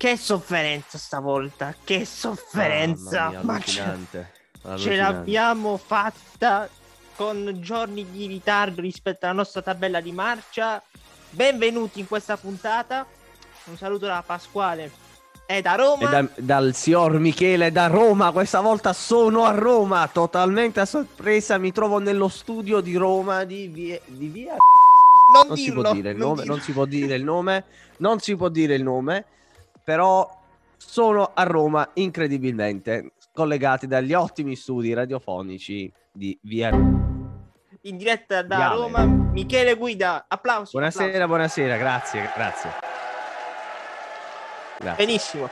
che sofferenza stavolta, che sofferenza. Mamma mia, Ma ce, ce l'abbiamo fatta con giorni di ritardo rispetto alla nostra tabella di marcia. Benvenuti in questa puntata. Un saluto da Pasquale e da Roma. E da- dal signor Michele da Roma, questa volta sono a Roma, totalmente a sorpresa, mi trovo nello studio di Roma di via... Di via... non, Non si dirlo, può dire il non nome, non si può dire il nome, non si può dire il nome, però sono a Roma incredibilmente, collegati dagli ottimi studi radiofonici di via... In diretta da Viale. Roma, Michele Guida. Applausi. Buonasera, applausi. buonasera, grazie, grazie. Grazie. Benissimo.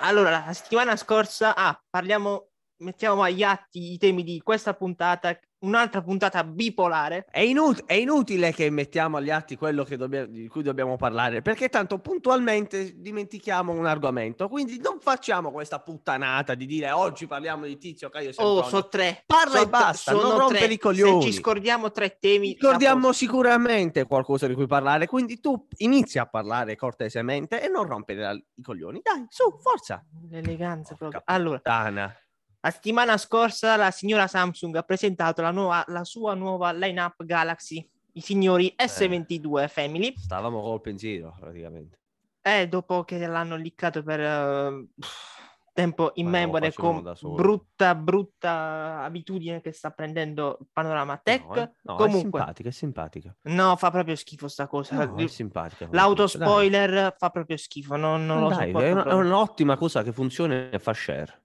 Allora, la settimana scorsa, ah, parliamo, mettiamo agli atti i temi di questa puntata, un'altra puntata bipolare. È, inut- è inutile che mettiamo agli atti quello dobbia- di cui dobbiamo parlare, perché tanto puntualmente dimentichiamo un argomento. Quindi non facciamo questa puttanata di dire oggi parliamo di Tizio Caio Oh, sono tre. Parla e Sono- basta, non rompere i coglioni. Se ci scordiamo tre temi, Ricordiamo a sicuramente qualcosa di cui parlare, quindi tu inizi a parlare cortesemente e non rompere i coglioni. Dai, su, forza. L'eleganza proprio. Allora, puttana. La settimana scorsa la signora Samsung ha presentato la, nuova, la sua nuova lineup Galaxy, i signori Eh. S22 Family. Stavamo col pensiero, praticamente. Eh, dopo che l'hanno liccato per eh, tempo lo immemore con brutta, brutta abitudine che sta prendendo panorama tech. No, eh. No, è Comunque, simpatica, è simpatica. no, fa proprio schifo sta cosa. No, è simpatica. come L'auto cosa, dai. spoiler fa proprio schifo. Non, non lo Dai, sopporto è, una- è un'ottima cosa che funziona e fa share.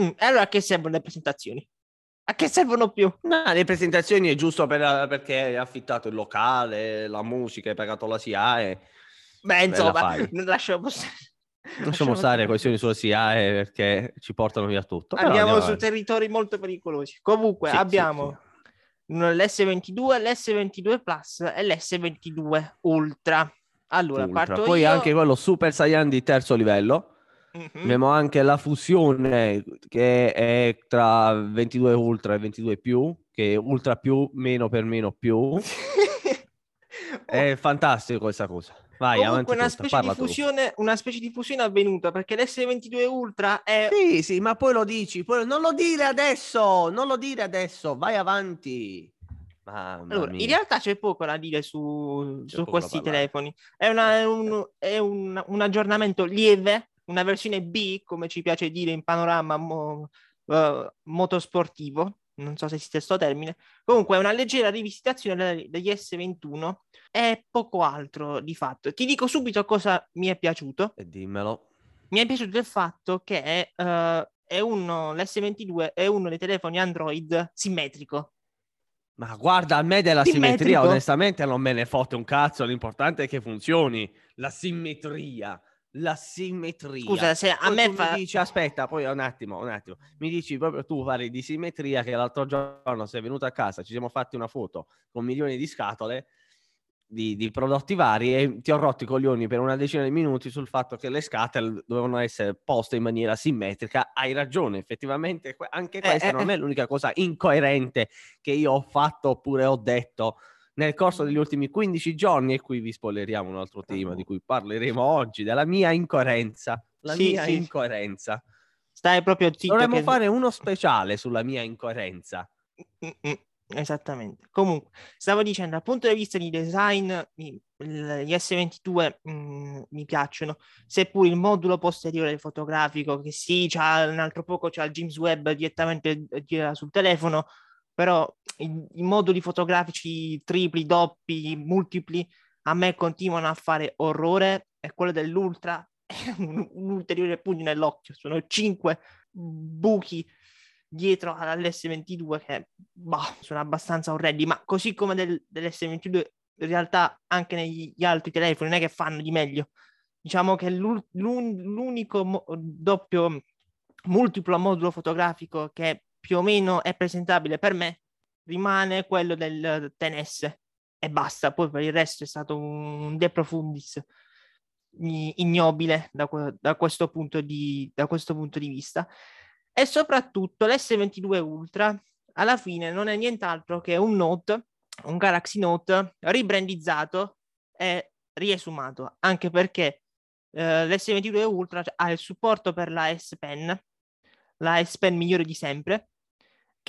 Mm, allora a che servono le presentazioni? A che servono più? No, le presentazioni è giusto per- perché hai affittato il locale, la musica, hai pagato la SIAE. Beh, insomma, fai. lasciamo stare. Lasciamo stare questioni sulla SIAE perché ci portano via tutto. però Andiamo su avanti. territori molto pericolosi. Comunque Sì, sì, abbiamo l'S22, l'S22 Plus e l'S22 Ultra. Allora, Ultra. parto Poi io. anche quello Super Saiyan di terzo livello. Mhm. Abbiamo anche la fusione che è tra 22 Ultra e 22 più, che è Ultra più meno per meno più. È fantastico questa cosa. Vai, avanti Comunque una specie, fusione, una specie di fusione avvenuta perché l'S22 Ultra è Sì, sì, ma poi lo dici, poi non lo dire adesso, non lo dire adesso, vai avanti. Allora, in realtà c'è poco da dire su, su questi telefoni. È, una- è un, è un- un aggiornamento lieve, una versione B, come ci piace dire in panorama mo- eh, motosportivo. Non so se esiste questo termine. Comunque è una leggera rivisitazione de- degli S21 e poco altro di fatto. Ti dico subito cosa mi è piaciuto. E dimmelo. Mi è piaciuto il fatto che eh, è uno, l'S22 è uno dei telefoni Android simmetrico. Ma guarda, a me della Simmetrico. simmetria onestamente non me ne fotte un cazzo, l'importante è che funzioni. La simmetria, la simmetria. Scusa, se a me fa... mi dici, aspetta, poi un attimo, un attimo. Mi dici proprio tu parli di simmetria che l'altro giorno sei venuto a casa, ci siamo fatti una foto con milioni di scatole di, di prodotti vari e ti ho rotto i coglioni per una decina di minuti sul fatto che le scatole dovevano essere poste in maniera simmetrica. Hai ragione, effettivamente anche questa eh, non eh. è l'unica cosa incoerente che io ho fatto oppure ho detto nel corso degli ultimi 15 giorni e qui vi spoileriamo un altro tema di cui parleremo oggi, della mia incoerenza. La Sì, mia sì. incoerenza. Stai proprio zitto. Dovremmo che- fare uno speciale sulla mia incoerenza. Mm-mm, Esattamente. Comunque, stavo dicendo, dal punto di vista di design, gli S22 mm, mi piacciono, seppur il modulo posteriore fotografico, che sì, c'ha un altro poco, c'ha il James Webb direttamente eh, sul telefono, però i, i moduli fotografici tripli, doppi, multipli, a me continuano a fare orrore e quello dell'Ultra è un, un ulteriore pugno nell'occhio. Sono cinque buchi dietro all'S22 che bah, sono abbastanza orrendi, ma così come del, dell'S22 in realtà anche negli altri telefoni non è che fanno di meglio. Diciamo che l'unico mo- doppio multiplo modulo fotografico che più o meno è presentabile per me rimane quello del TNS e basta. Poi per il resto è stato un de profundis ignobile da, da questo punto di, da questo punto di vista. E soprattutto l'S22 Ultra alla fine non è nient'altro che un Note, un Galaxy Note ribrandizzato e riesumato, anche perché eh, l'S22 Ultra ha il supporto per la S Pen, la S Pen migliore di sempre,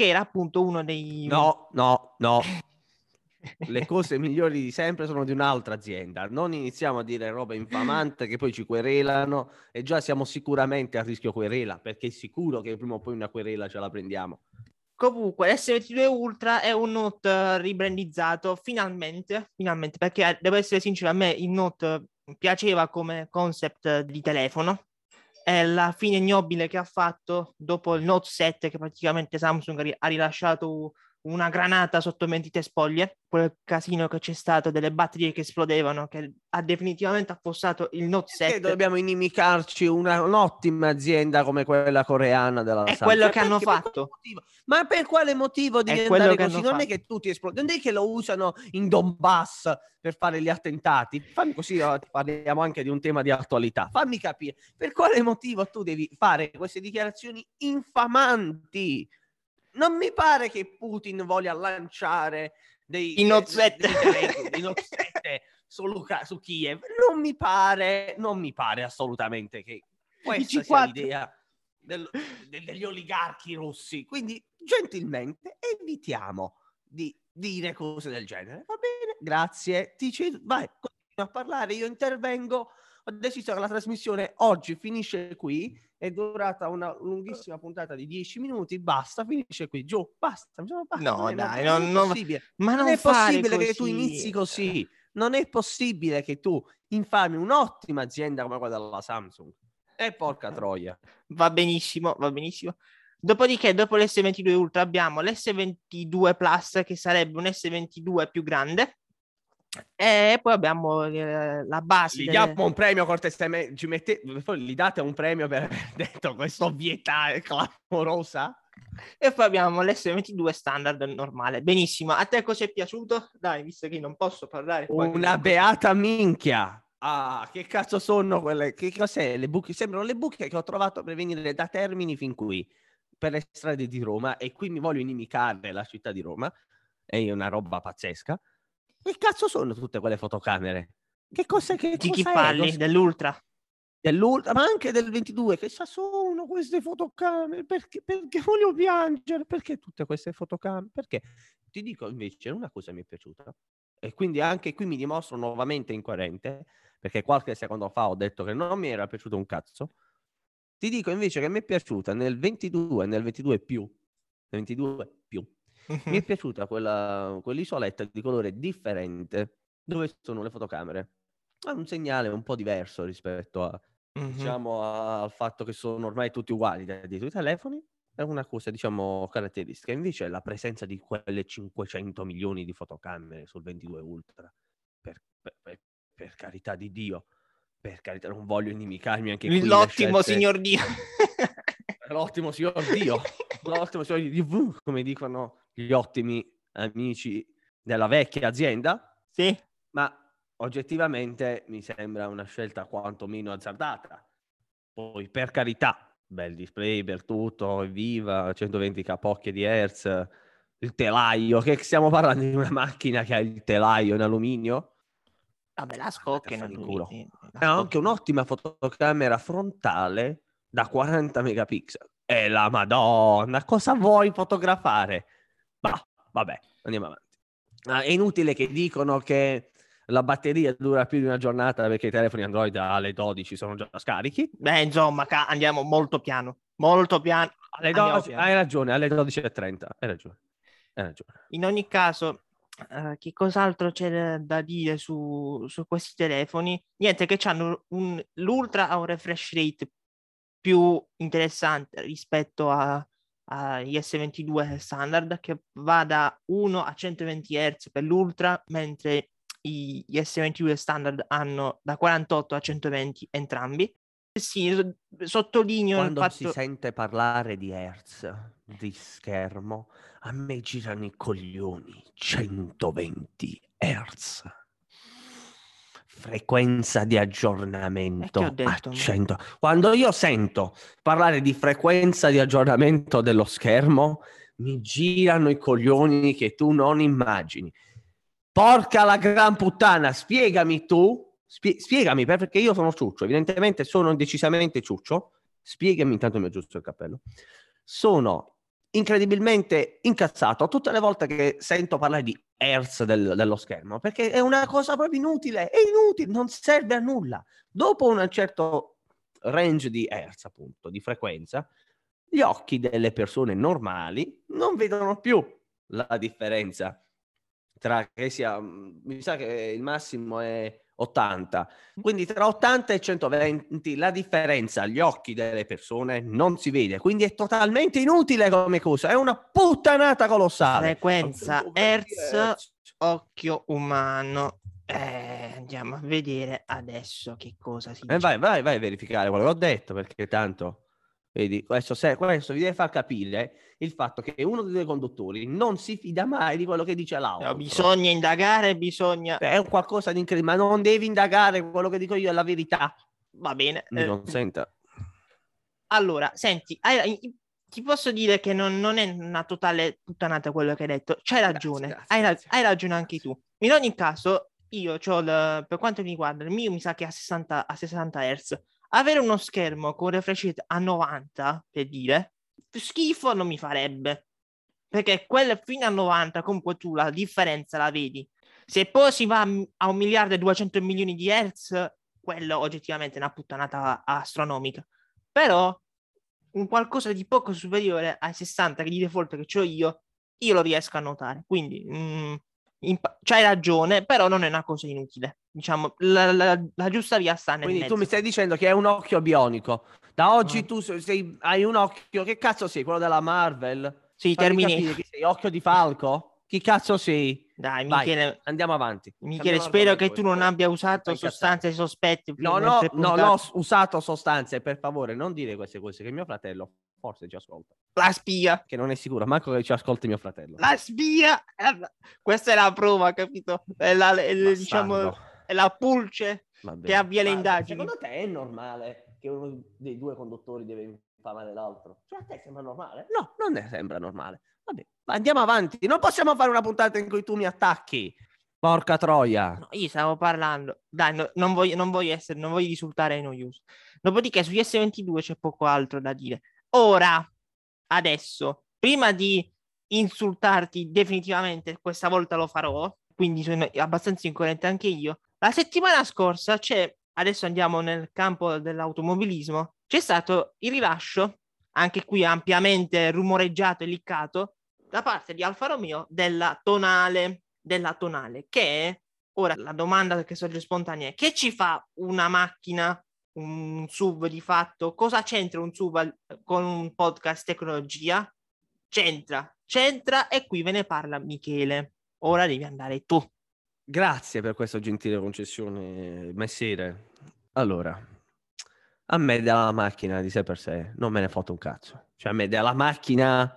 che era appunto uno dei... No, no, no. Le cose migliori di sempre sono di un'altra azienda. Non iniziamo a dire roba infamante che poi ci querelano e già siamo sicuramente a rischio querela perché è sicuro che prima o poi una querela ce la prendiamo. Comunque, l'S22 Ultra è un Note ribrandizzato finalmente, finalmente, perché devo essere sincero, a me il Note piaceva come concept di telefono. È la fine ignobile che ha fatto dopo il Note 7, che praticamente Samsung ha rilasciato una granata sotto mentite spoglie, quel casino che c'è stato delle batterie che esplodevano, che ha definitivamente affossato il Note 7. Perché dobbiamo inimicarci una, un'ottima azienda come quella coreana della È quello che hanno fatto. Ma per quale motivo di andare così? Non fatto. è che tutti esplodono, non è che lo usano in Donbass per fare gli attentati. Fammi così, parliamo anche di un tema di attualità. Fammi capire, per quale motivo tu devi fare queste dichiarazioni infamanti? Non mi pare che Putin voglia lanciare dei, I Note 7, dei, dei Note 7 su, Luca, su Kiev. Non mi pare, non mi pare assolutamente che questa sia l'idea del, del, degli oligarchi russi. Quindi, gentilmente, evitiamo di dire cose del genere. Va bene? Grazie. Ti cedo. Vai, continua a parlare, io intervengo. Ho deciso che la trasmissione oggi finisce qui è durata una lunghissima puntata di 10 minuti, basta, finisce qui, giù, basta. basta no, non dai, non, non, possibile. ma non, non è possibile così. che tu inizi così. Non è possibile che tu infami un'ottima azienda come quella della Samsung. E porca troia. Va benissimo, va benissimo. Dopodiché, dopo l'S22 Ultra abbiamo l'S22 Plus, che sarebbe un S22 più grande, e poi abbiamo eh, la base. Gli delle... diamo un premio cortesemente. Ci mette... Gli date un premio per aver detto questa ovvietà clamorosa. E poi abbiamo l'S22 standard normale. Benissimo. A te cosa è piaciuto? Dai, visto che non posso parlare. Una beata minchia. Ah, che cazzo sono quelle? Che cos'è? Le buche? Sembrano le buche che ho trovato per venire da Termini fin qui, per le strade di Roma. E qui mi voglio inimicare la città di Roma. È una roba pazzesca. Che cazzo sono tutte quelle fotocamere? Che cosa che Di cosa chi parli? Dell'Ultra? Dell'Ultra, ma anche del 22. Che sa sono queste fotocamere? Perché, perché voglio piangere? Perché tutte queste fotocamere? Perché ti dico invece una cosa mi è piaciuta e quindi anche qui mi dimostro nuovamente incoerente perché qualche secondo fa ho detto che non mi era piaciuto un cazzo. Ti dico invece che mi è piaciuta nel 22 nel 22 più, nel 22 più mi è piaciuta quella, quell'isoletta di colore differente dove sono le fotocamere. Ha un segnale un po' diverso rispetto a, mm-hmm. diciamo, al fatto che sono ormai tutti uguali dietro i telefoni. È una cosa, diciamo, caratteristica. Invece la presenza di quelle 500 milioni di fotocamere sul 22 Ultra, per, per, per, per carità di Dio, per carità, non voglio inimicarmi anche qui. L'ottimo scelte... signor Dio. L'ottimo signor Dio. L'ottimo signor Dio, come dicono gli ottimi amici della vecchia azienda. Sì. Ma oggettivamente mi sembra una scelta quantomeno azzardata. Poi, per carità, bel display per tutto, viva, 120 capocchie di Hertz, il telaio, che stiamo parlando di una macchina che ha il telaio in alluminio. Vabbè, la scocca in culo. Ha anche un'ottima fotocamera frontale da 40 megapixel. E la madonna, cosa vuoi fotografare? Bah, vabbè, andiamo avanti. Ah, è inutile che dicono che la batteria dura più di una giornata perché i telefoni Android alle 12 sono già scarichi. Beh, insomma, ca- andiamo molto piano, molto piano. Alle 12, piano. Hai ragione, alle 12.30, hai ragione. Hai ragione. In ogni caso, uh, che cos'altro c'è da dire su, su questi telefoni? Niente, che hanno un, l'Ultra ha un refresh rate più interessante rispetto a, agli S22 standard che va da 1 a 120 Hz per l'Ultra, mentre gli S22 standard hanno da 48 a 120 entrambi. Sì, sottolineo Quando fatto... si sente parlare di Hertz, di schermo, a me girano i coglioni 120 Hz frequenza di aggiornamento detto, a 100. Quando io sento parlare di frequenza di aggiornamento dello schermo, mi girano i coglioni che tu non immagini. Porca la gran puttana, spiegami tu, Spie- spiegami perché io sono ciuccio, evidentemente sono decisamente ciuccio. Spiegami, intanto mi aggiusto il cappello. Sono incredibilmente incazzato tutte le volte che sento parlare di hertz del- dello schermo perché è una cosa proprio inutile, è inutile, non serve a nulla. Dopo un certo range di hertz, appunto, di frequenza, gli occhi delle persone normali non vedono più la differenza tra che sia, mi sa che il massimo è 80, quindi tra 80 e 120 la differenza agli occhi delle persone non si vede, quindi è totalmente inutile come cosa, è una puttanata colossale. Frequenza Hertz. occhio umano. Eh, andiamo a vedere adesso che cosa si Eh, dice. vai, vai, vai a verificare quello che ho detto, perché tanto, vedi, questo, se- questo vi deve far capire il fatto che uno dei due conduttori non si fida mai di quello che dice l'altro. No, bisogna indagare, bisogna... È un qualcosa di incredibile, ma non devi indagare, quello che dico io è la verità. Va bene. Mi eh, consenta. allora, senti, hai- ti posso dire che non, non è una totale puttanata quello che hai detto. C'hai ragione, grazie, hai, ra- grazie. hai ragione anche tu. In ogni caso, io il- per quanto mi riguarda, il mio mi sa che è a 60, a 60 Hz. Avere uno schermo con refresh rate a 90, per dire, schifo non mi farebbe. Perché quel fino a 90, comunque tu la differenza la vedi. Se poi si va a a un miliardo e 200 milioni di Hertz, quello oggettivamente è una puttanata astronomica. Però un qualcosa di poco superiore ai 60 che di default che ho io, io lo riesco a notare. Quindi mm, imp- c'hai ragione, però non è una cosa inutile. Diciamo, la, la- la giusta via sta nel Quindi mezzo. tu mi stai dicendo che è un occhio bionico. Da oggi Mm. tu se- sei- hai un occhio, che cazzo sei? Quello della Marvel? Sì, chi sei, occhio di falco? Chi cazzo sei? Dai, Vai, Michele, Andiamo avanti. Michele, Cambiamo spero che argomento, tu non perché- abbia usato sostanze sospette. No, no, no, l'ho s- usato sostanze, per favore, non dire queste cose, che mio fratello forse ci ascolta. La spia, Che non è sicuro, manco che ci ascolti mio fratello. la spia. Eh, Questa è la prova, capito? È la, è diciamo, è la pulce. Che avvia le indagini. Secondo te è normale che uno dei due conduttori deve infamare l'altro? Cioè a te sembra normale? No, non ne sembra normale. Vabbè, ma andiamo avanti. Non possiamo fare una puntata in cui tu mi attacchi. Porca troia. No, io stavo parlando. Dai, no- non, voglio, non voglio essere, non voglio risultare noioso. Dopodiché sugli S22 c'è poco altro da dire. Ora, adesso, prima di insultarti definitivamente, questa volta lo farò, quindi sono abbastanza incoerente anche io. La settimana scorsa c'è, adesso andiamo nel campo dell'automobilismo, c'è stato il rilascio, anche qui ampiamente rumoreggiato e liccato, da parte di Alfa Romeo della tonale, della tonale, che è Ora la domanda che sorge spontanea è: che ci fa una macchina, un SUV di fatto? Cosa c'entra un al- con un podcast tecnologia? C'entra, c'entra e qui ve ne parla Michele. Ora devi andare tu. Grazie per questa gentile concessione, messiere. Allora, a me della macchina di sé per sé non me ne foto un cazzo. Cioè, a me della macchina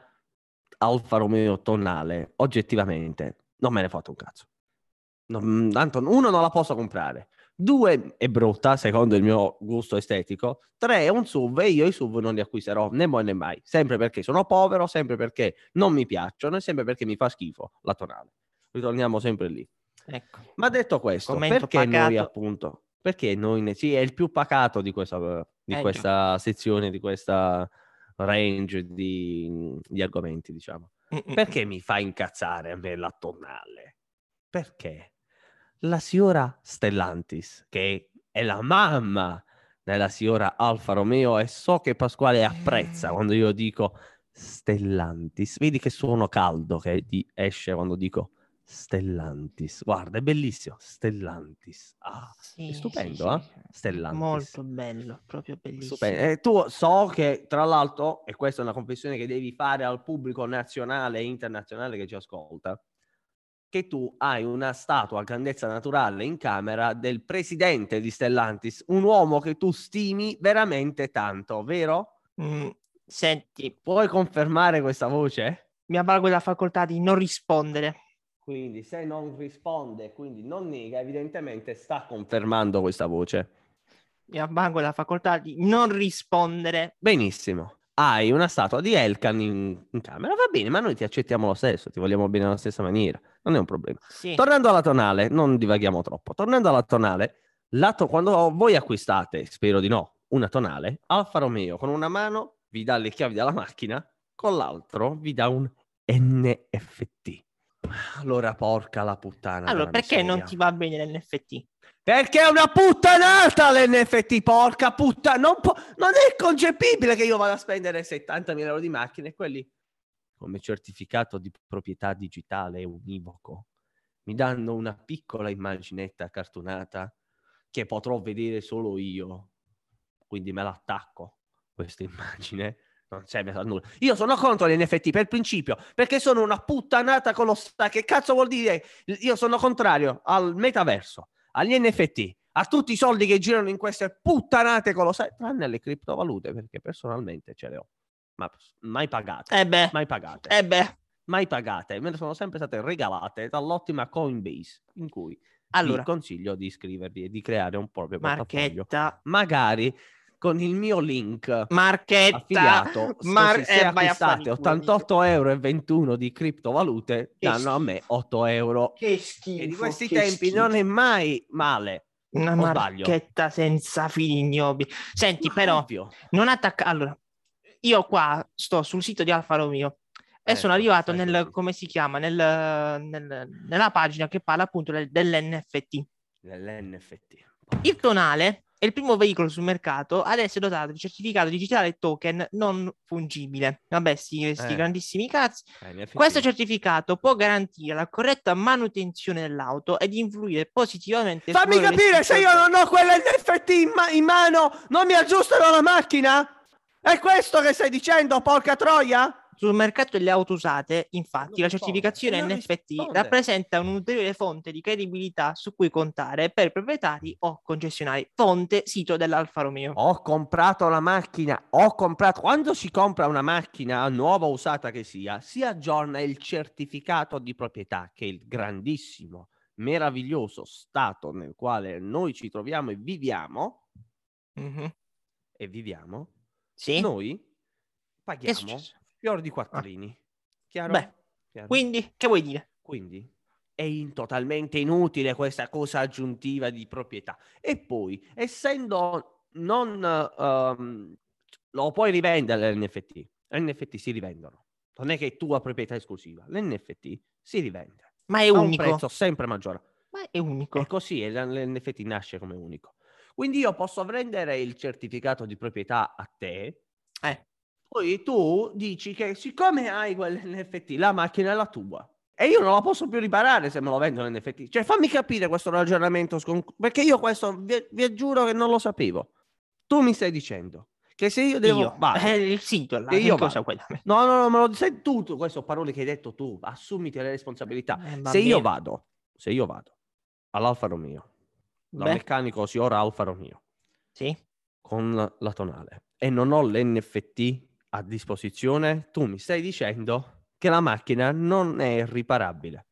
Alfa Romeo tonale, oggettivamente, non me ne foto un cazzo. Non- tanto, uno, non la posso comprare. Due, è brutta, secondo il mio gusto estetico. Tre, è un SUV e io i SUV non li acquisterò né mai né mai. Sempre perché sono povero, sempre perché non mi piacciono e sempre perché mi fa schifo la tonale. Ritorniamo sempre lì. Ecco. Ma detto questo, Commento perché noi pacato. appunto, perché noi ne, sì, è il più pacato di questa, di Eh, questa sezione, di questa range di, di argomenti, diciamo. Mm-mm. Perché mi fa incazzare a me la tonale? Perché la signora Stellantis, che è la mamma della signora Alfa Romeo, e so che Pasquale apprezza Eh. quando io dico Stellantis. Vedi che suono caldo che ti esce quando dico Stellantis. Guarda, è bellissimo. Stellantis. Ah, Sì, è stupendo, sì, eh? sì. Stellantis. Molto bello, proprio bellissimo. Stupendo. E tu so che, tra l'altro, e questa è una confessione che devi fare al pubblico nazionale e internazionale che ci ascolta, che tu hai una statua a grandezza naturale in camera del presidente di Stellantis, un uomo che tu stimi veramente tanto, vero? Mm, senti, Puoi confermare questa voce? mi avvalgo della facoltà di non rispondere. Quindi se non risponde, quindi non nega, evidentemente sta confermando questa voce. Mi avvalgo della facoltà di non rispondere. Benissimo. Hai una statua di Elkan in, in camera, va bene, ma noi ti accettiamo lo stesso, ti vogliamo bene alla stessa maniera, non è un problema. Sì. Tornando alla tonale, non divaghiamo troppo. Tornando alla tonale, lato, quando voi acquistate, spero di no, una tonale, Alfa Romeo con una mano vi dà le chiavi della macchina, con l'altro vi dà un NFT. Allora, porca la puttana. Allora, perché non miseria. ti va bene l'NFT? Perché è una puttanata l'NFT, porca puttana. Non, può- non è concepibile che io vada a spendere 70.000 euro di macchine e quelli come certificato di proprietà digitale univoco mi danno una piccola immaginetta cartonata che potrò vedere solo io. Quindi me l'attacco, questa immagine. Non serve a nulla. Io sono contro gli NFT per principio, perché sono una puttanata colossale. Che cazzo vuol dire? Io sono contrario al metaverso, agli NFT, a tutti i soldi che girano in queste puttanate colossali, tranne le criptovalute, perché personalmente ce le ho. Ma mai pagate, Eh beh, mai pagate, eh beh. mai pagate. Me ne sono sempre state regalate dall'ottima Coinbase, in cui Allora, vi consiglio di iscrivervi e di creare un proprio portafoglio. Marchetta, Magari con il mio link Marchetta, affiliato, Mar- così se eh, acquistate il culo, 88 euro e 21 di criptovalute, Che danno a me 8 euro. Che schifo. E di questi tempi schifo. non è mai male. Una o sbaglio? marchetta senza fini ignobili. Senti, però, Ovvio. non attacca... Allora, io qua sto sul sito di Alfa Romeo e Ecco, sono arrivato stai nel, come si chiama, nel, nel- nella pagina che parla appunto del- dell'NFT. Nell'NFT. Il tonale è il primo veicolo sul mercato ad essere dotato di certificato digitale token non fungibile. Vabbè, sti, sti Eh. grandissimi cazzi. Eh. Questo certificato può garantire la corretta manutenzione dell'auto ed influire positivamente Fammi capire se io non ho quell'NFT in, ma- in mano, non mi aggiustano la macchina? È questo che stai dicendo, porca troia? Sul mercato delle auto usate, infatti, la risponde, certificazione non NFT risponde. rappresenta un'ulteriore fonte di credibilità su cui contare per proprietari o concessionari. Fonte sito dell'Alfa Romeo. Ho comprato la macchina, ho comprato. Quando si compra una macchina nuova o usata che sia, si aggiorna il certificato di proprietà, che è il grandissimo, meraviglioso stato nel quale noi ci troviamo e viviamo. Mhm. E viviamo. Sì. Noi paghiamo fior di quattrini. Chiaro? Beh, Chiaro? Quindi, che vuoi dire? Quindi è in- totalmente inutile questa cosa aggiuntiva di proprietà. E poi, essendo non... ehm, lo puoi rivendere l'NFT. L'NFT si rivendono. Non è che è tua proprietà esclusiva. L'NFT si rivende. Ma è A un unico. prezzo sempre maggiore. Ma è unico. E così l'NFT nasce come unico. Quindi io posso vendere il certificato di proprietà a te. Eh. Poi tu dici che siccome hai quell'NFT, la macchina è la tua. E io non la posso più riparare se me lo vendo l'NFT. Cioè, fammi capire questo ragionamento. scon- Perché io questo vi, vi giuro che non lo sapevo. Tu mi stai dicendo che se io devo. Io. Vai. Eh, il sito là, io cosa vado. me? No, no, no, me lo sei tu, tu. Queste parole che hai detto tu. Assumiti le responsabilità. Eh, se io vado, se io vado all'Alfa Romeo, da meccanico si ora Alfa Romeo sì. con la tonale e non ho l'NFT a disposizione, tu mi stai dicendo che la macchina non è riparabile.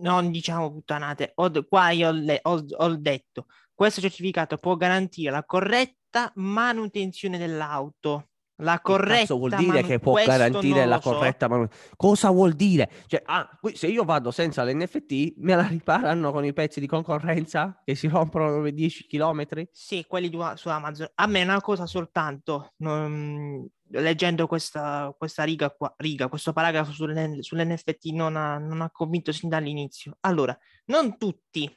Non diciamo puttanate. Ho qua io ho, le- ho- ho detto, questo certificato può garantire la corretta manutenzione dell'auto. La corretta cazzo vuol dire manu- che può garantire la lo so. corretta manu- Cosa vuol dire? Cioè, ah, se io vado senza l'NFT, me la riparano con i pezzi di concorrenza che si rompono dopo 10 km? Sì, quelli su Amazon. A me una cosa soltanto, non- leggendo questa, questa riga qua, riga, questo paragrafo sull'N- sull'NFT non ha, non ha convinto sin dall'inizio. Allora, non tutti,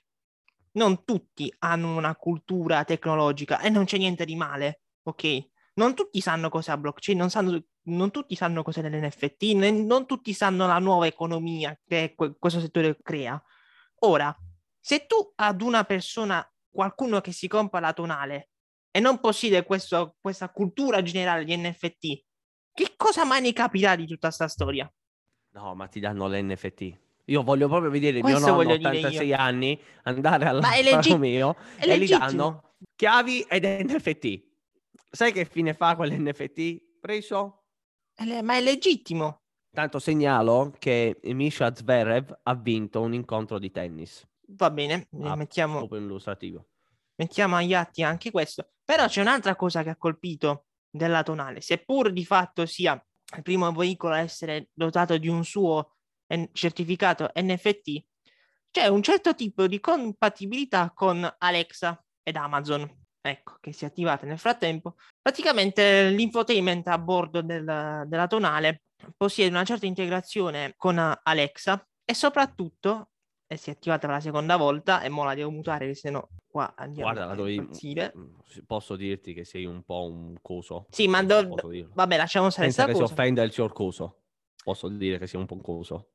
non tutti hanno una cultura tecnologica e non c'è niente di male, ok? Non tutti sanno cos'è la blockchain, non, sanno, non tutti sanno cos'è l'NFT, non tutti sanno la nuova economia che que- questo settore crea. Ora, se tu ad una persona, qualcuno che si compra la tonale e non possiede questo- questa cultura generale di NFT, che cosa mai ne capirà di tutta sta storia? No, ma ti danno l'NFT. Io voglio proprio vedere Questo mio nonno, voglio dire 86 io. anni, andare all'Alfa leggi- È e gli danno chiavi ed NFT. Sai che fine fa quell'NFT? Preso? Ma è legittimo. Tanto segnalo che Misha Zverev ha vinto un incontro di tennis. Va bene, Ah, mettiamo, illustrativo. mettiamo agli atti anche questo. Però c'è un'altra cosa che ha colpito della tonale, seppur di fatto sia il primo veicolo a essere dotato di un suo certificato NFT, c'è un certo tipo di compatibilità con Alexa. ed Amazon, ecco, che si è attivata nel frattempo. Praticamente l'infotainment a bordo del- della tonale possiede una certa integrazione con Alexa e soprattutto e si è attivata per la seconda volta e mo la devo mutare, se no qua andiamo Guarda, a dovevi... Posso dirti che sei un po' un coso. Sì, ma do- vabbè, lasciamo stare Senza che si cosa. offenda il signor coso. Posso dire che sia un po' un coso.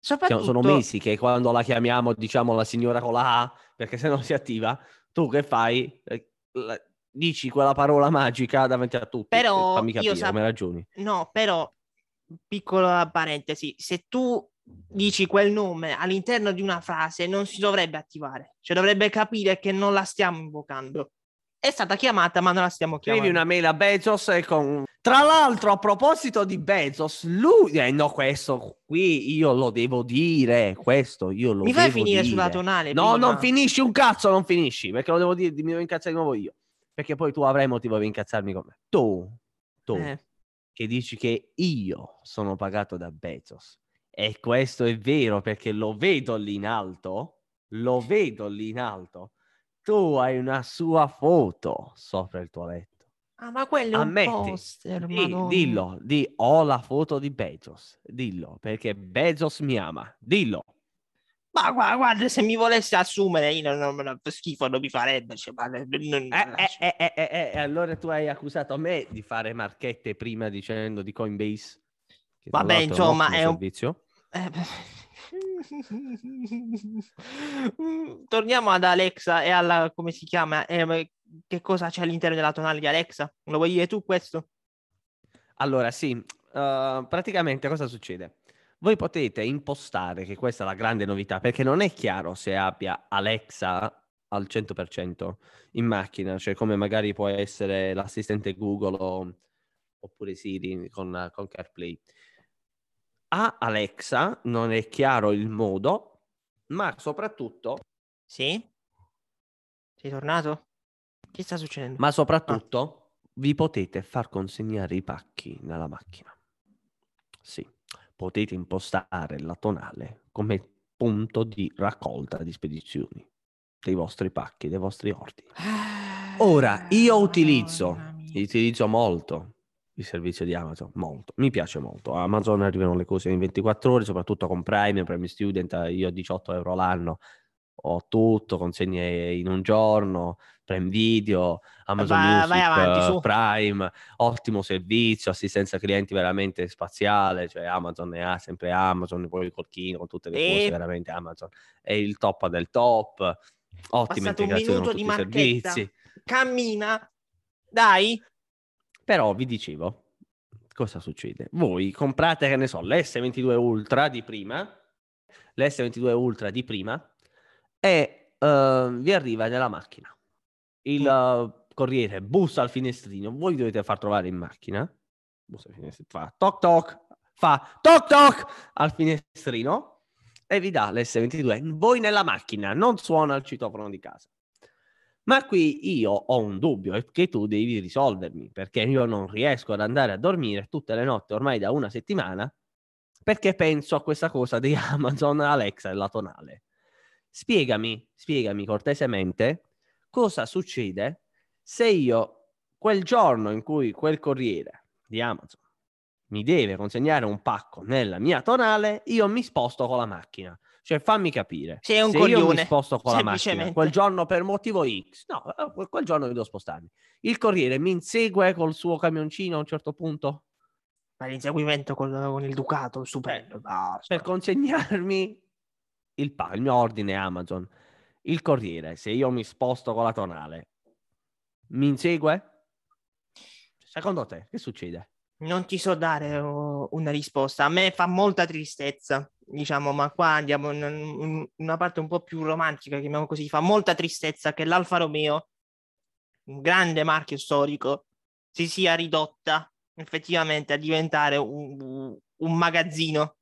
Soprattutto, sono mesi che quando la chiamiamo diciamo la signora con la A, perché se non si attiva, tu che fai? Eh, la- Dici quella parola magica davanti a tutti. Però fammi capire sap- come ragioni. no, però, piccola parentesi, se tu dici quel nome all'interno di una frase non si dovrebbe attivare, cioè dovrebbe capire che non la stiamo invocando. È stata chiamata, ma non la stiamo chiamando. una mail a Bezos e con... Tra l'altro, a proposito di Bezos, lui... Eh, no, questo qui io lo devo dire, questo io lo Mi devo fai finire dire. sulla tonale? No, prima? non finisci un cazzo, non finisci, perché lo devo dire, mi devo incazzare di nuovo io. Perché poi tu avrai motivo per incazzarmi con me. Tu, tu, Eh, che dici che io sono pagato da Bezos. E questo è vero perché lo vedo lì in alto, lo vedo lì in alto. Tu hai una sua foto sopra il tuo letto. Ah, ma quello è un Ammetti, poster, Di- dillo, di ho la foto di Bezos, dillo, perché Bezos mi ama, dillo. Ma guarda, guarda, se mi volesse assumere, io non, non, schifo non mi farebbe. Cioè, ma, non- non- Eh, eh, eh, eh, eh, eh, allora tu hai accusato me di fare marchette prima dicendo di Coinbase. Vabbè, insomma, è un- servizio. Torniamo ad Alexa e alla come si chiama? Eh, che cosa c'è all'interno della tonale di Alexa? Lo vuoi dire tu questo? Allora, sì, uh, praticamente cosa succede? Voi potete impostare, che questa è la grande novità, perché non è chiaro se abbia Alexa al 100% in macchina, cioè come magari può essere l'assistente Google o- oppure Siri con, con CarPlay. A Alexa non è chiaro il modo, ma soprattutto, Sì? Sei tornato? Che sta succedendo? ma soprattutto vi potete far consegnare i pacchi nella macchina. Sì, potete impostare la tonale come punto di raccolta di spedizioni dei vostri pacchi, dei vostri ordini. Ora, io utilizzo, utilizzo molto il servizio di Amazon, molto, mi piace molto. A Amazon arrivano le cose in 24 ore, soprattutto con Prime, Prime Student, io ho 18 euro l'anno, ho tutto, consegne in un giorno, Prime Video, Amazon Vai- Music, vai avanti, su. Prime, ottimo servizio, assistenza clienti veramente spaziale, cioè Amazon ne ha sempre Amazon, poi col Kino, con tutte le E- cose, veramente Amazon è il top del top, ottima Passato un integrazione minuto con di marchetta. servizi. Cammina. Dai. Però vi dicevo, cosa succede? Voi comprate, che ne so, l'S22 Ultra di prima, l'S22 Ultra di prima, e eh, vi arriva nella macchina. Il eh, corriere bussa al finestrino, voi dovete far trovare in macchina, bussa al finestrino, fa toc toc, fa toc toc al finestrino e vi dà l'S22. Voi nella macchina, non suona il citofono di casa. Ma qui io ho un dubbio e che tu devi risolvermi perché io non riesco ad andare a dormire tutte le notti ormai da una settimana perché penso a questa cosa di Amazon Alexa e la tonale. Spiegami, spiegami cortesemente cosa succede se io quel giorno in cui quel corriere di Amazon mi deve consegnare un pacco nella mia tonale, io mi sposto con la macchina. Cioè, fammi capire. Sei un se io mi coglione, sposto con la macchina quel giorno per motivo X, no, eh, quel giorno devo spostarmi. Il corriere mi insegue col suo camioncino a un certo punto Ma l'inseguimento con, con il Ducato, stupendo. basta. per consegnarmi il, pa- il mio ordine Amazon. Il corriere, se io mi sposto con la tonale, mi insegue? Secondo te, che succede? Non ti so dare oh, una risposta. A me fa molta tristezza, diciamo, ma qua andiamo in, in una parte un po' più romantica, chiamiamo così. Fa molta tristezza che l'Alfa Romeo, un grande marchio storico, si sia ridotta effettivamente a diventare un, un magazzino.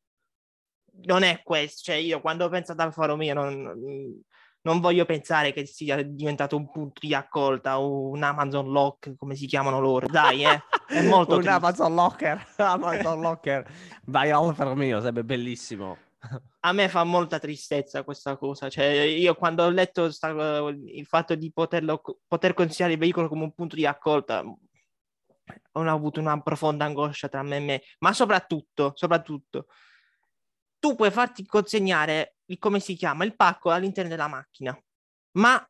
Non è questo, cioè io quando penso ad Alfa Romeo non, non voglio pensare che sia diventato un punto di raccolta o un Amazon Lock, come si chiamano loro. Dai, eh. È molto un triste. Amazon Locker, Amazon Locker. Vai Alfa Romeo, sarebbe bellissimo. a me fa molta tristezza questa cosa. Cioè, io quando ho letto sta, il fatto di poterlo, poter considerare il veicolo come un punto di raccolta, ho avuto una profonda angoscia tra me e me. Ma soprattutto, soprattutto, tu puoi farti consegnare, il, come si chiama, il pacco all'interno della macchina. Ma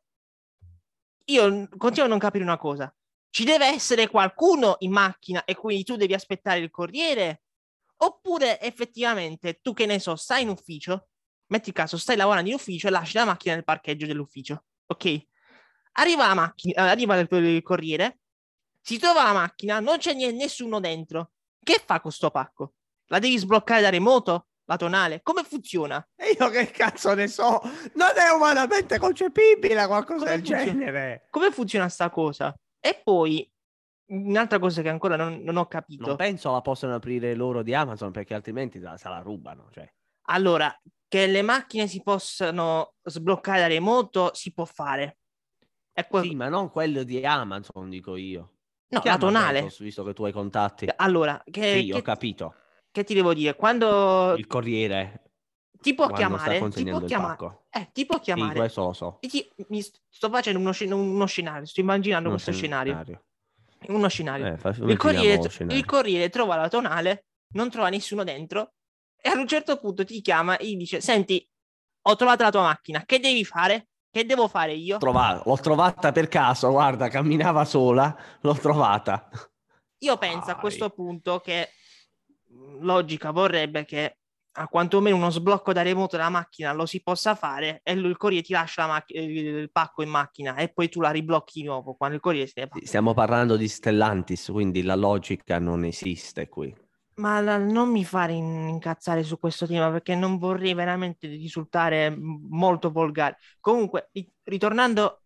io continuo a non capire una cosa. Ci deve essere qualcuno in macchina e quindi tu devi aspettare il corriere Oppure effettivamente tu che ne so, stai in ufficio, metti caso, stai lavorando in ufficio e lasci la macchina nel parcheggio dell'ufficio, ok? Arriva la macchina, arriva il, il corriere, si trova la macchina, non c'è n- nessuno dentro. Che fa con sto pacco? La devi sbloccare da remoto? La tonale? Come funziona? E io che cazzo ne so? Non è umanamente concepibile qualcosa Come del funziona? genere. Come funziona sta cosa? E poi un'altra cosa che ancora non, non ho capito. Non penso la possano aprire loro di Amazon perché altrimenti la- se la rubano. Cioè. Allora, che le macchine si possano sbloccare da remoto si può fare. È quel- Sì, ma non quello di Amazon, dico io. no, Chiama la tonale. Visto che tu hai contatti. Allora, che, Sì, ho che- capito. che ti devo dire? Quando Il corriere ti può chiamare, ti può chiamare, eh, ti può chiamare. so. E ti- sto facendo uno, uno scenario, sto immaginando Non questo scenario. scenario. Uno scenario. Eh, il, corriere, scenario. il corriere trova la tonale, non trova nessuno dentro e ad un certo punto ti chiama e gli dice: Senti, ho trovato la tua macchina, che devi fare? Che devo fare io? Trova- L'ho trovata per caso, guarda, camminava sola, l'ho trovata. Io penso a Dai. questo punto che logica vorrebbe che a quantomeno uno sblocco da remoto della macchina lo si possa fare e lui- il corriere ti lascia la mac- il pacco in macchina e poi tu la riblocchi di nuovo quando il corriere se ne va. Stiamo parlando di Stellantis, quindi la logica non esiste qui. Ma la- non mi fare in- incazzare su questo tema perché non vorrei veramente risultare molto volgare. Comunque, ri- ritornando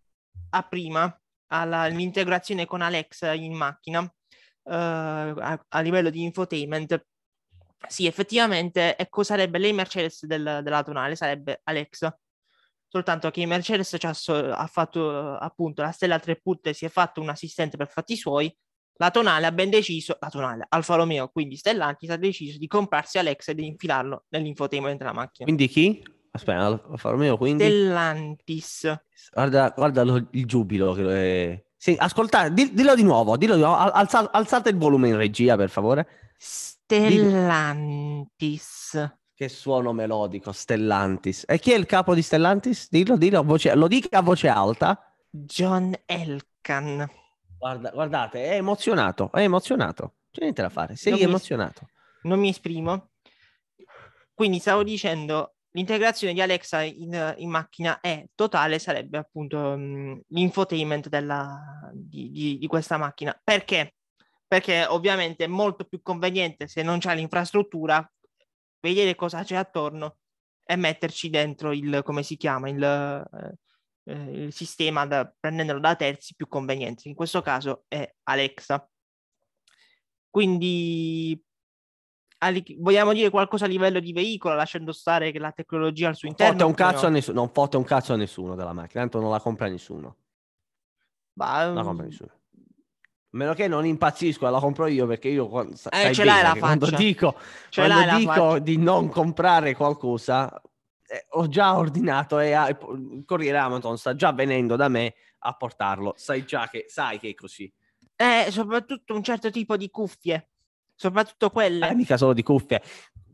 a prima, alla- all'integrazione con Alexa in macchina, eh, a, a livello di infotainment, sì, effettivamente, ecco, sarebbe lei Mercedes del- della tonale, sarebbe Alexa. Soltanto che Mercedes ci ha, fatto appunto la Stella 3 Putte, si è fatto un assistente per fatti suoi. La tonale ha ben deciso, la tonale Alfa Romeo, quindi Stellantis ha deciso di comprarsi Alexa e di infilarlo nell'infotainment della macchina. Quindi chi? Aspetta, Alfa Romeo, quindi... Stellantis. Guarda, guarda lo- il giubilo. Che... è- Sì, ascoltate, di- dillo di nuovo, dillo di nuovo. Al- alza- alzate il volume in regia, per favore. Stellantis. Che suono melodico, Stellantis. E chi è il capo di Stellantis? Dillo, dillo, voce... lo dica a voce alta. John Elkan. Guarda, guardate, è emozionato, è emozionato. C'è niente da fare, sei Non mi- emozionato. non mi esprimo. Quindi stavo dicendo, l'integrazione di Alexa in, in macchina è totale, sarebbe appunto mh, l'infotainment della- di, di- di questa macchina. Perché? Perché ovviamente è molto più conveniente se non c'è l'infrastruttura vedere cosa c'è attorno e metterci dentro il, come si chiama, il, eh, eh, il sistema da- prendendolo da terzi più conveniente. In questo caso è Alexa. Quindi vogliamo dire qualcosa a livello di veicolo, lasciando stare che la tecnologia al suo Non interno. fotte un cazzo a no? nessuno, non fotte un cazzo a nessuno della macchina, tanto non la compra nessuno. Non la mm, compra nessuno. Meno che non impazzisco la compro io perché io qua- sa- Eh, ce l'hai la che quando faccia. dico, ce quando dico faccia. di non comprare qualcosa eh, ho già ordinato e ha- il corriere Amazon sta già venendo da me a portarlo. Sai già che sai che è così. Eh, soprattutto un certo tipo di cuffie, soprattutto quelle. Eh, mica solo di cuffie.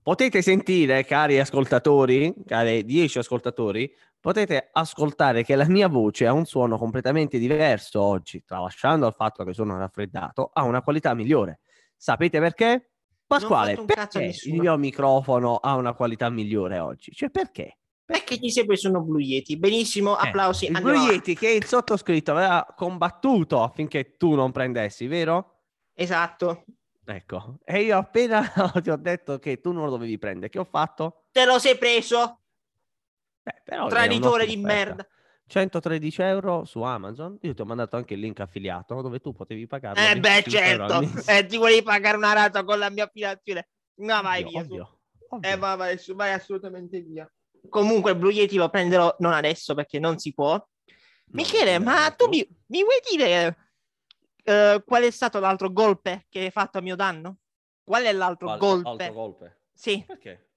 Potete sentire, cari ascoltatori, cari 10 ascoltatori, potete ascoltare che la mia voce ha un suono completamente diverso oggi, tralasciando il fatto che sono raffreddato, ha una qualità migliore. Sapete perché? Pasquale, perché il mio microfono ha una qualità migliore oggi? Cioè, perché? Perché ti sei preso uno Blue Yeti? Benissimo, Eh, applausi. il andiamo Blue. Yeti che il sottoscritto aveva combattuto affinché tu non prendessi, vero? Esatto. Ecco, e io appena ti ho detto che tu non lo dovevi prendere, che ho fatto? Te lo sei preso, Beh, però traditore di merda. 113 euro su Amazon. Io ti ho mandato anche il link affiliato dove tu potevi pagarlo. Eh beh, 25 euro al certo. Eh, ti volevi pagare una rata con la mia affiliazione. No, vai Ovvio, via. ovvio, ovvio. Eh, vai, vai, su- vai assolutamente via. Comunque Blue Yeti lo prenderò non adesso perché non si può. Michele, No, ma tu mi, mi vuoi dire eh, qual è stato l'altro golpe che hai fatto a mio danno? Qual è l'altro Quale- golpe? altro golpe. Sì, Perché?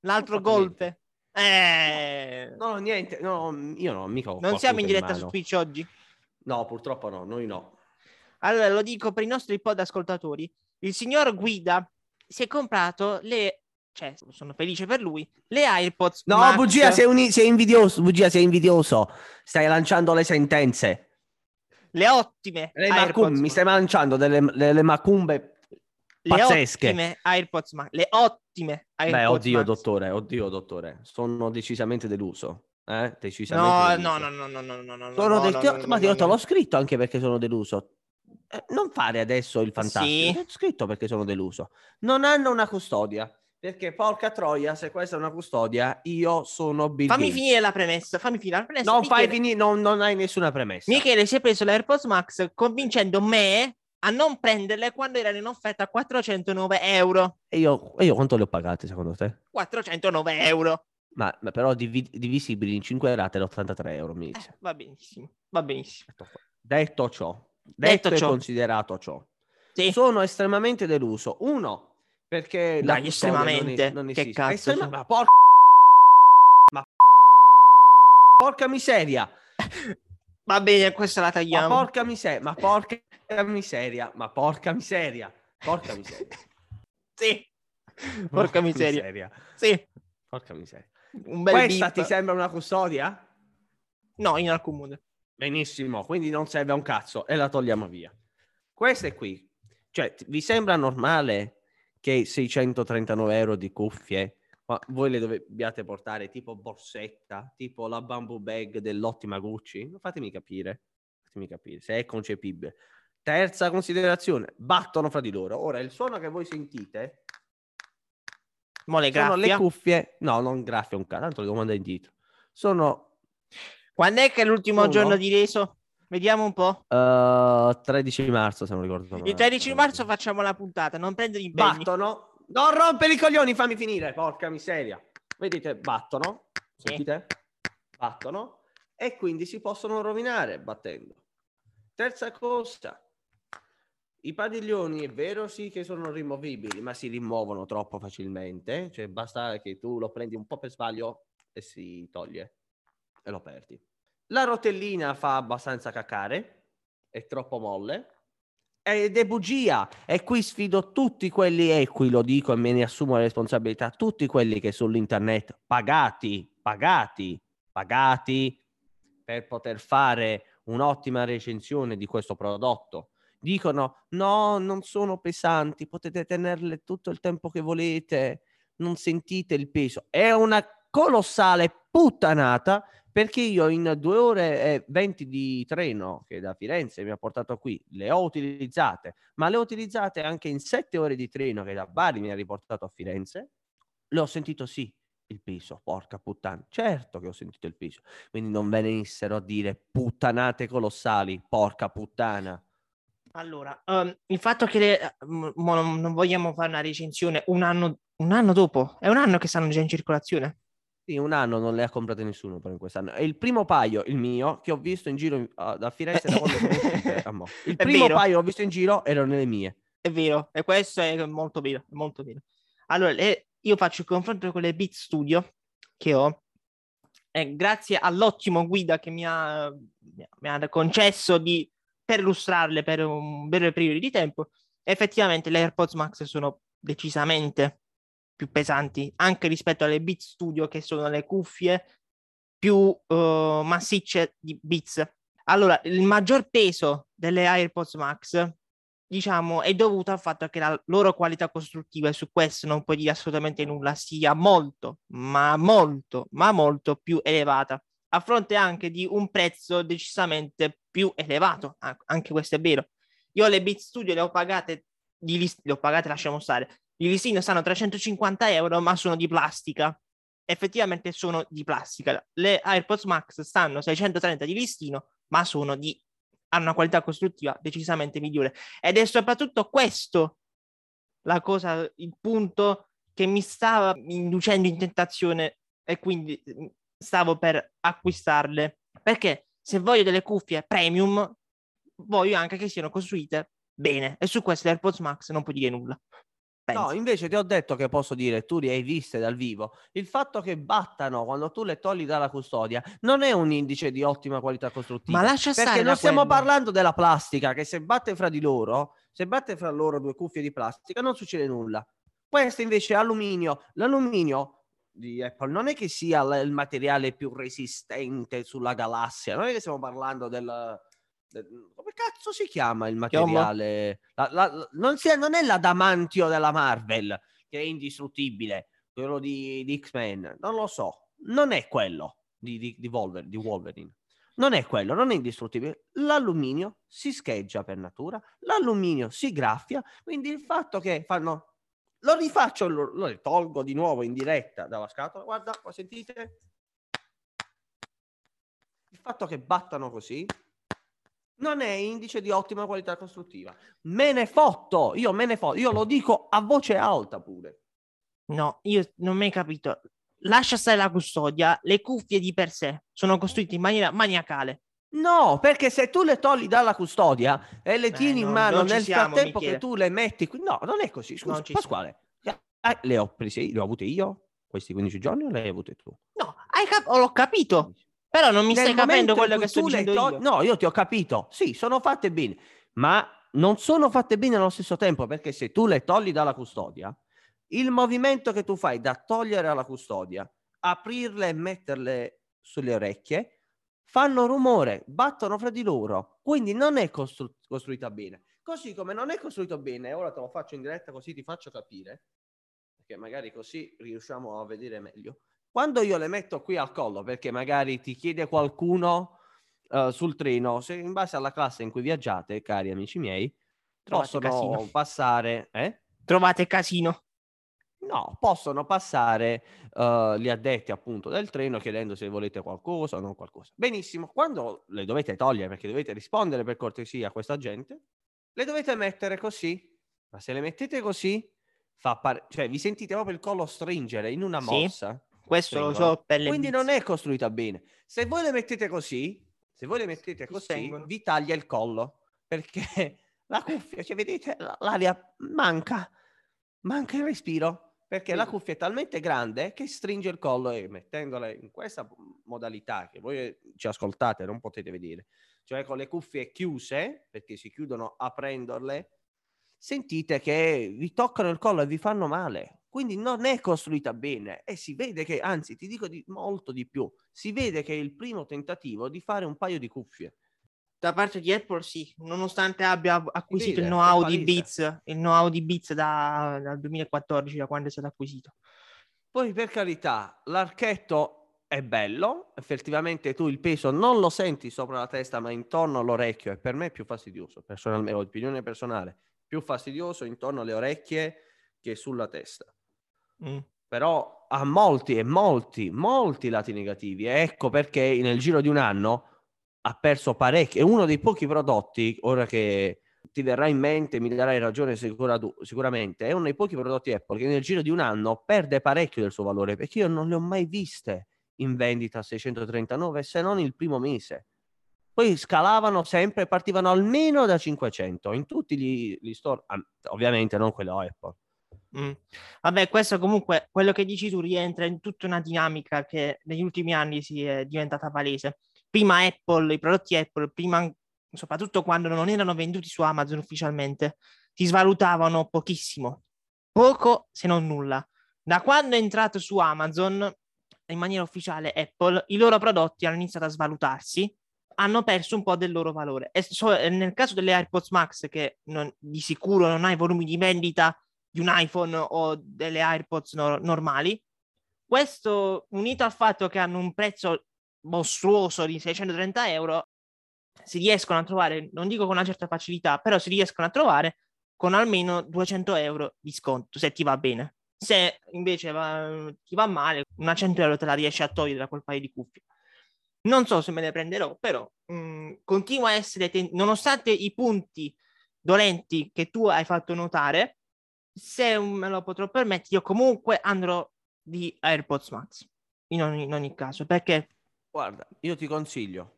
L'altro golpe. Eh, No, niente, no, io no, mica non siamo in diretta su. Twitch oggi. No, purtroppo no, noi no. Allora lo dico per i nostri pod ascoltatori. Il signor Guida si è comprato le, cioè sono felice per lui, le AirPods No, Max. bugia, sei, un- sei invidioso, bugia, sei invidioso. Stai lanciando le sentenze. le ottime Le macum- mi stai lanciando delle, delle macumbe pazzesche. ottime AirPods Max. Le ottime AirPods Beh, oddio, Max. dottore, oddio, dottore. Sono decisamente deluso. Eh? Decisamente No, deluso. no, no, no, no, no, no, no. Sono no, del- no, ti ho- no, ma no, io te no. l'ho scritto anche perché sono deluso. Eh, non fare adesso il fantastico. Sì. Ti ho scritto perché sono deluso. Non hanno una custodia. Perché porca troia, se questa è una custodia, io sono Bill Fammi Gates. finire la premessa, fammi finire la premessa. Non fai finire, non, non hai nessuna premessa. Michele si è preso le AirPods Max convincendo me a non prenderle quando erano in offerta a 409 euro. E io, e io quanto le ho pagate secondo te? 409 euro. Ma, ma però divi- divisibili in 5 rate da 83 euro, mi dice. Eh, va benissimo, va benissimo. Detto ciò, detto, Detto ciò. considerato ciò, Sì. sono estremamente deluso. Uno, perché Dai, non estremamente. es- non Che cazzo Estrema- sono? ma porca ma porca miseria, Va bene, questa la ma tagliamo. porca miseria, ma porca miseria, ma porca miseria, porca miseria. Sì. Porca miseria. Sì. Porca miseria. Un bel Questa beep. ti sembra una custodia? No, in alcun modo. Benissimo, quindi non serve a un cazzo e la togliamo via. Queste qui, cioè, vi sembra normale che 639 euro di cuffie, ma voi le dobbiate portare tipo borsetta, tipo la bamboo bag dell'ottima Gucci? Fatemi capire, fatemi capire se è concepibile. Terza considerazione, battono fra di loro. Ora, il suono che voi sentite Mo le sono le cuffie, no, non graffia un cazzo, tanto le comando indietro. Sono Quando è che è l'ultimo Sono- giorno di reso? Vediamo un po'. eh, 13 marzo, se non ricordo male. Il 13 marzo facciamo la puntata, non prendere impegni. battono. Non rompere i coglioni, fammi finire, porca miseria. Vedete, battono. Sentite? Battono. E quindi si possono rovinare battendo. Terza cosa. I padiglioni è vero sì che sono rimovibili, ma si rimuovono troppo facilmente. Cioè basta che tu lo prendi un po' per sbaglio e si toglie e lo perdi. La rotellina fa abbastanza cacare, è troppo molle. Ed è bugia. E qui sfido tutti quelli, e qui lo dico e me ne assumo la responsabilità, tutti quelli che sull'internet pagati, pagati, pagati per poter fare un'ottima recensione di questo prodotto. Dicono no, non sono pesanti, potete tenerle tutto il tempo che volete, non sentite il peso. È una colossale puttanata perché io in due ore e 20 di treno che da Firenze mi ha portato qui, le ho utilizzate, ma le ho utilizzate anche in sette ore di treno che da Bari mi ha riportato a Firenze. Le ho sentito sì, il peso, porca puttana. Certo che ho sentito il peso. Quindi non venissero a dire puttanate colossali, porca puttana. Allora, ehm, il fatto che le- m- mo non, non vogliamo fare una recensione un anno, un anno dopo, è un anno che stanno già in circolazione. Sì, un anno non le ha comprate nessuno per in quest'anno. È il primo paio, il mio, che ho visto in giro ah, da Firenze da quando sono uscite a mo'. Il È primo vero. paio che ho visto in giro erano le mie. È vero, e questo è molto vero, è molto vero. Allora, le- io faccio il confronto con le Beat Studio che ho, e grazie all'ottimo guida che mi ha, mi ha concesso di perlustrarle per un breve periodo di tempo, effettivamente le AirPods Max sono decisamente più pesanti, anche rispetto alle Beat Studio, che sono le cuffie più eh, massicce di Beats. Allora, il maggior peso delle AirPods Max diciamo, è dovuto al fatto che la loro qualità costruttiva, e su questo non puoi dire assolutamente nulla, sia molto, ma molto, ma molto più elevata, a fronte anche di un prezzo decisamente più elevato. Anche questo è vero. Io le Beat Studio le ho pagate, di list- le ho pagate, lasciamo stare, di listino stanno 350 euro, ma sono di plastica. Effettivamente sono di plastica. Le AirPods Max stanno 630 di listino, ma sono di hanno una qualità costruttiva decisamente migliore. Ed è soprattutto questo la cosa, il punto che mi stava inducendo in tentazione e quindi mm, stavo per acquistarle. Perché se voglio delle cuffie premium, voglio anche che siano costruite bene. E su questo AirPods Max non puoi dire nulla. Penso. No, invece ti ho detto che posso dire, tu le hai viste dal vivo. Il fatto che battano quando tu le togli dalla custodia non è un indice di ottima qualità costruttiva. Ma lascia stare Perché non stiamo quello. parlando della plastica, che se batte fra di loro, se batte fra loro due cuffie di plastica, non succede nulla. Questo invece è alluminio. L'alluminio di Apple non è che sia il materiale più resistente sulla galassia, non è che stiamo parlando del... del- come cazzo si chiama il materiale? La- la- la- non, sia- non è l'adamantio della Marvel, che è indistruttibile, quello di, di X-Men, non lo so, non è quello di, di, di Wolver- di Wolverine. Non è quello, non è indistruttibile. L'alluminio si scheggia per natura, l'alluminio si graffia, quindi il fatto che fanno... Lo rifaccio, lo, lo tolgo di nuovo in diretta dalla scatola, guarda, qua sentite? Il fatto che battano così non è indice di ottima qualità costruttiva. Me ne fotto, io me ne fotto, io lo dico a voce alta pure. No, io non mi hai capito. Lascia stare la custodia, le cuffie di per sé sono costruite in maniera maniacale. No, perché se tu le togli dalla custodia e le Eh, tieni in no, mano non ci nel siamo, frattempo Michele. che tu le metti qui, no, non è così. Scusa, Pasquale, ah, le ho prese, le ho avute io questi 15 giorni o le hai avute tu? No, cap- l'ho capito, però non mi Nel stai capendo quello che sto dicendo togli- io. No, io ti ho capito. Sì, sono fatte bene, ma non sono fatte bene allo stesso tempo perché se tu le togli dalla custodia, il movimento che tu fai da togliere alla custodia, aprirle e metterle sulle orecchie, fanno rumore, battono fra di loro, quindi non è costru- costruita bene. Così come non è costruito bene, ora te lo faccio in diretta così ti faccio capire, perché magari così riusciamo a vedere meglio. Quando io le metto qui al collo, perché magari ti chiede qualcuno eh, sul treno, se in base alla classe in cui viaggiate, cari amici miei, Trovate possono casino. passare, eh? Trovate casino. No, possono passare eh, gli addetti appunto del treno chiedendo se volete qualcosa o non qualcosa. Benissimo, quando le dovete togliere perché dovete rispondere per cortesia a questa gente, le dovete mettere così. Ma se le mettete così, fa par- cioè vi sentite proprio il collo stringere in una Sì, Questo lo so per le Quindi non è costruita bene. Se voi le mettete così, se voi le mettete così, vi taglia il collo perché la cuffia, cioè vedete, l'aria manca, manca il respiro perché la Sì. cuffia è talmente grande che stringe il collo e mettendole in questa modalità che voi ci ascoltate non potete vedere, cioè con le cuffie chiuse perché si chiudono aprendole, sentite che vi toccano il collo e vi fanno male. Quindi non è costruita bene e si vede che, anzi, ti dico di, molto di più, si vede che è il primo tentativo di fare un paio di cuffie. Da parte di Apple sì, nonostante abbia acquisito vede, il know-how di. Beats, il know-how di Beats da- dal 2014, da quando è stato acquisito. Poi, per carità, l'archetto è bello, effettivamente tu il peso non lo senti sopra la testa, ma intorno all'orecchio, e per me è più fastidioso, personalmente, opinione personale, più fastidioso intorno alle orecchie che sulla testa. Mm. Però ha molti e molti, molti lati negativi. Ecco perché nel giro di un anno ha perso parecchio. È uno dei pochi prodotti, ora che ti verrà in mente, mi darai ragione sicura sicuramente, è uno dei pochi prodotti Apple che nel giro di un anno perde parecchio del suo valore, perché io non le ho mai viste in vendita a 639 se non il primo mese. Poi scalavano sempre, partivano almeno da 500 in tutti gli, gli store, ovviamente non quello Apple. Mm. Vabbè, questo comunque, quello che dici tu rientra in tutta una dinamica che negli ultimi anni si è diventata palese. Prima Apple, i prodotti Apple, prima, soprattutto quando non erano venduti su Amazon ufficialmente, si svalutavano pochissimo, poco se non nulla. Da quando è entrato su Amazon, in maniera ufficiale Apple, i loro prodotti hanno iniziato a svalutarsi, hanno perso un po' del loro valore. E so- nel caso delle AirPods Max, che non- di sicuro non ha i volumi di vendita di un iPhone o delle AirPods no- normali. Questo unito al fatto che hanno un prezzo mostruoso di 630 euro, si riescono a trovare, non dico con una certa facilità, però si riescono a trovare con almeno 200 euro di sconto, se ti va bene. Se invece va- ti va male, una 100 euro te la riesci a togliere da quel paio di cuffie. Non so se me le prenderò, però mh, continua a essere, ten- nonostante i punti dolenti che tu hai fatto notare, se me lo potrò permettere, io comunque andrò di AirPods Max in ogni, in ogni caso, perché Guarda, io ti consiglio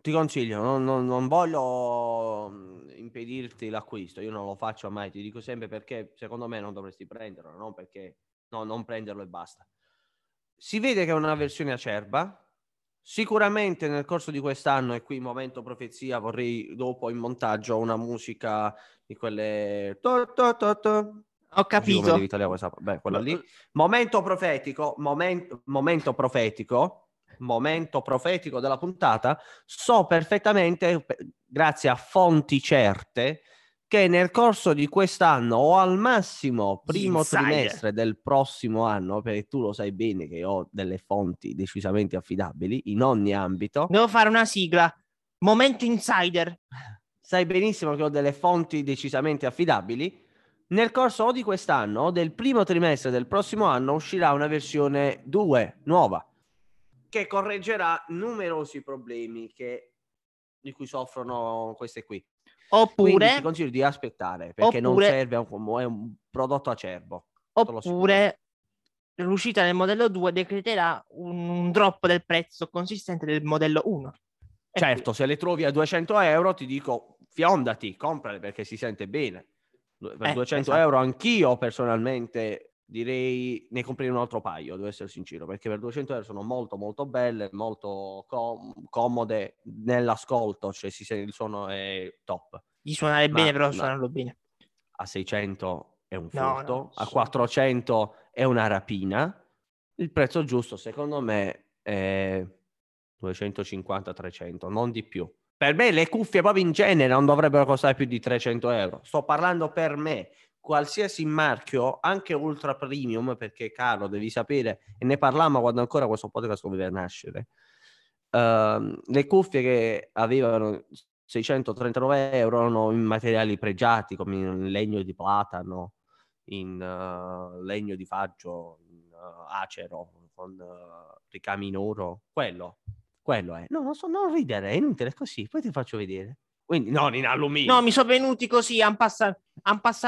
ti consiglio, non, non, non, voglio impedirti l'acquisto, io non lo faccio mai, ti dico sempre perché secondo me non dovresti prenderlo, non perché no, non prenderlo e basta. Si vede che è una versione acerba, sicuramente nel corso di quest'anno, e qui momento profezia, vorrei dopo in montaggio una musica di quelle... Ho capito. Beh, quella lì. Momento profetico, momento, momento profetico momento profetico della puntata, so perfettamente, grazie a fonti certe, che nel corso di quest'anno o al massimo primo Insider. trimestre del prossimo anno, perché tu lo sai bene che ho delle fonti decisamente affidabili in ogni ambito. Devo fare una sigla. Momento insider. Sai benissimo che ho delle fonti decisamente affidabili. Nel corso o di quest'anno o del primo trimestre del prossimo anno uscirà una versione 2 nuova che correggerà numerosi problemi che, di cui soffrono queste qui. Oppure Quindi ti consiglio di aspettare perché oppure, non serve, è un, è un prodotto acerbo. Oppure l'uscita del modello 2 decreterà un, un, drop del prezzo consistente del modello 1. certo, se le trovi a 200 euro ti dico fiondati, comprale perché si sente bene. Per eh, 200 esatto. euro anch'io personalmente direi ne comprerei un altro paio, devo essere sincero, perché per 200 euro sono molto molto belle, molto com- comode nell'ascolto, cioè si sente il suono è top. Di suonare ma, bene, però suonarlo bene. A 600 è un furto, no, no, a 400 è una rapina. Il prezzo giusto, secondo me, è 250-300, non di più. Per me le cuffie proprio in genere non dovrebbero costare più di 300 euro. Sto parlando per me qualsiasi marchio, anche ultra premium, perché caro, devi sapere, e ne parlammo quando ancora questo podcast doveva nascere. Uh, le cuffie che avevano 639 euro erano in materiali pregiati come in legno di platano, in uh, legno di faggio, in uh, acero, con ricami in oro. Quello, quello è. No, non so, non ridere, è inutile, è così. Poi ti faccio vedere. Quindi non in alluminio. No, mi sono venuti così, han passato,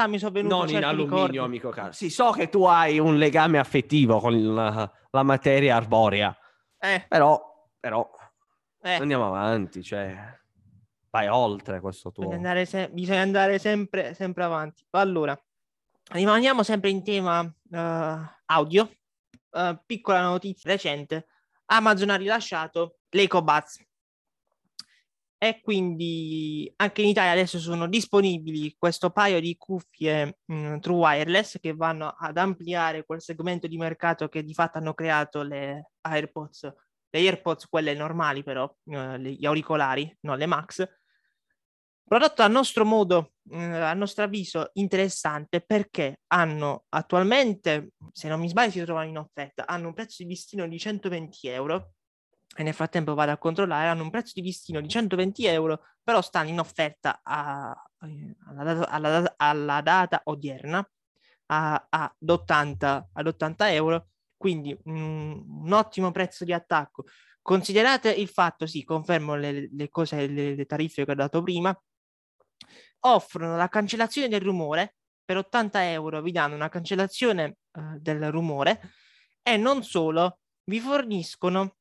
mi sono venuti Non in alluminio, ricordi. amico caro. Sì, so che tu hai un legame affettivo con la, la materia arborea. Eh. Però, però eh. andiamo avanti, cioè vai oltre questo tuo. Bisogna andare, se- bisogna andare sempre, sempre avanti. Allora, rimaniamo sempre in tema uh, audio. Uh, piccola notizia recente. Amazon ha rilasciato l'EcoBuds e quindi anche in Italia adesso sono disponibili questo paio di cuffie mh, mm, True Wireless che vanno ad ampliare quel segmento di mercato che di fatto hanno creato le AirPods, le AirPods quelle normali però, eh, gli auricolari, no le Max. Prodotto a nostro modo, eh, a nostro avviso, interessante perché hanno attualmente, se non mi sbaglio, si trovano in offerta, hanno un prezzo di listino di 120 euro e nel frattempo vado a controllare, hanno un prezzo di listino di 120 euro, però stanno in offerta a, alla, data, alla, alla, data, odierna a, ad, 80, ad 80 euro, quindi un, un, ottimo prezzo di attacco. Considerate il fatto, sì, confermo le, le cose, le, le tariffe che ho dato prima, offrono la cancellazione del rumore, per 80 euro vi danno una cancellazione uh, del rumore e non solo, vi forniscono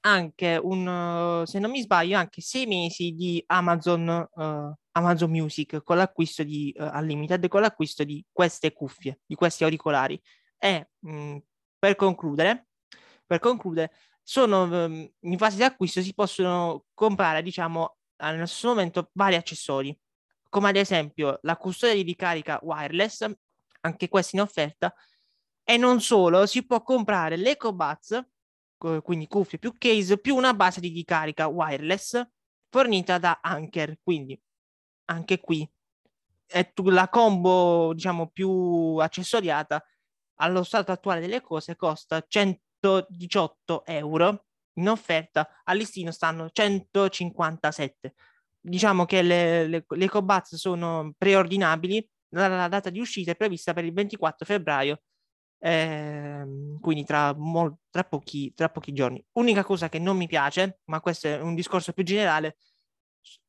anche un, se non mi sbaglio, anche sei mesi di Amazon, uh, Amazon Music con l'acquisto di uh, Unlimited, con l'acquisto di queste cuffie, di questi auricolari. E mh, mm, per concludere, per concludere, sono um, in fase di acquisto si possono comprare, diciamo, allo stesso momento vari accessori, come ad esempio la custodia di ricarica wireless, anche questa in offerta, e non solo, si può comprare l'EcoBuds quindi cuffie più case, più una base di ricarica wireless fornita da Anker. Quindi anche qui è la combo, diciamo, più accessoriata allo stato attuale delle cose costa 118 euro. In offerta al listino stanno 157. Diciamo che le, le, le sono preordinabili. La data di uscita è prevista per il 24 febbraio eh, quindi tra, mo- tra, pochi, tra pochi giorni. Unica cosa che non mi piace, ma questo è un discorso più generale,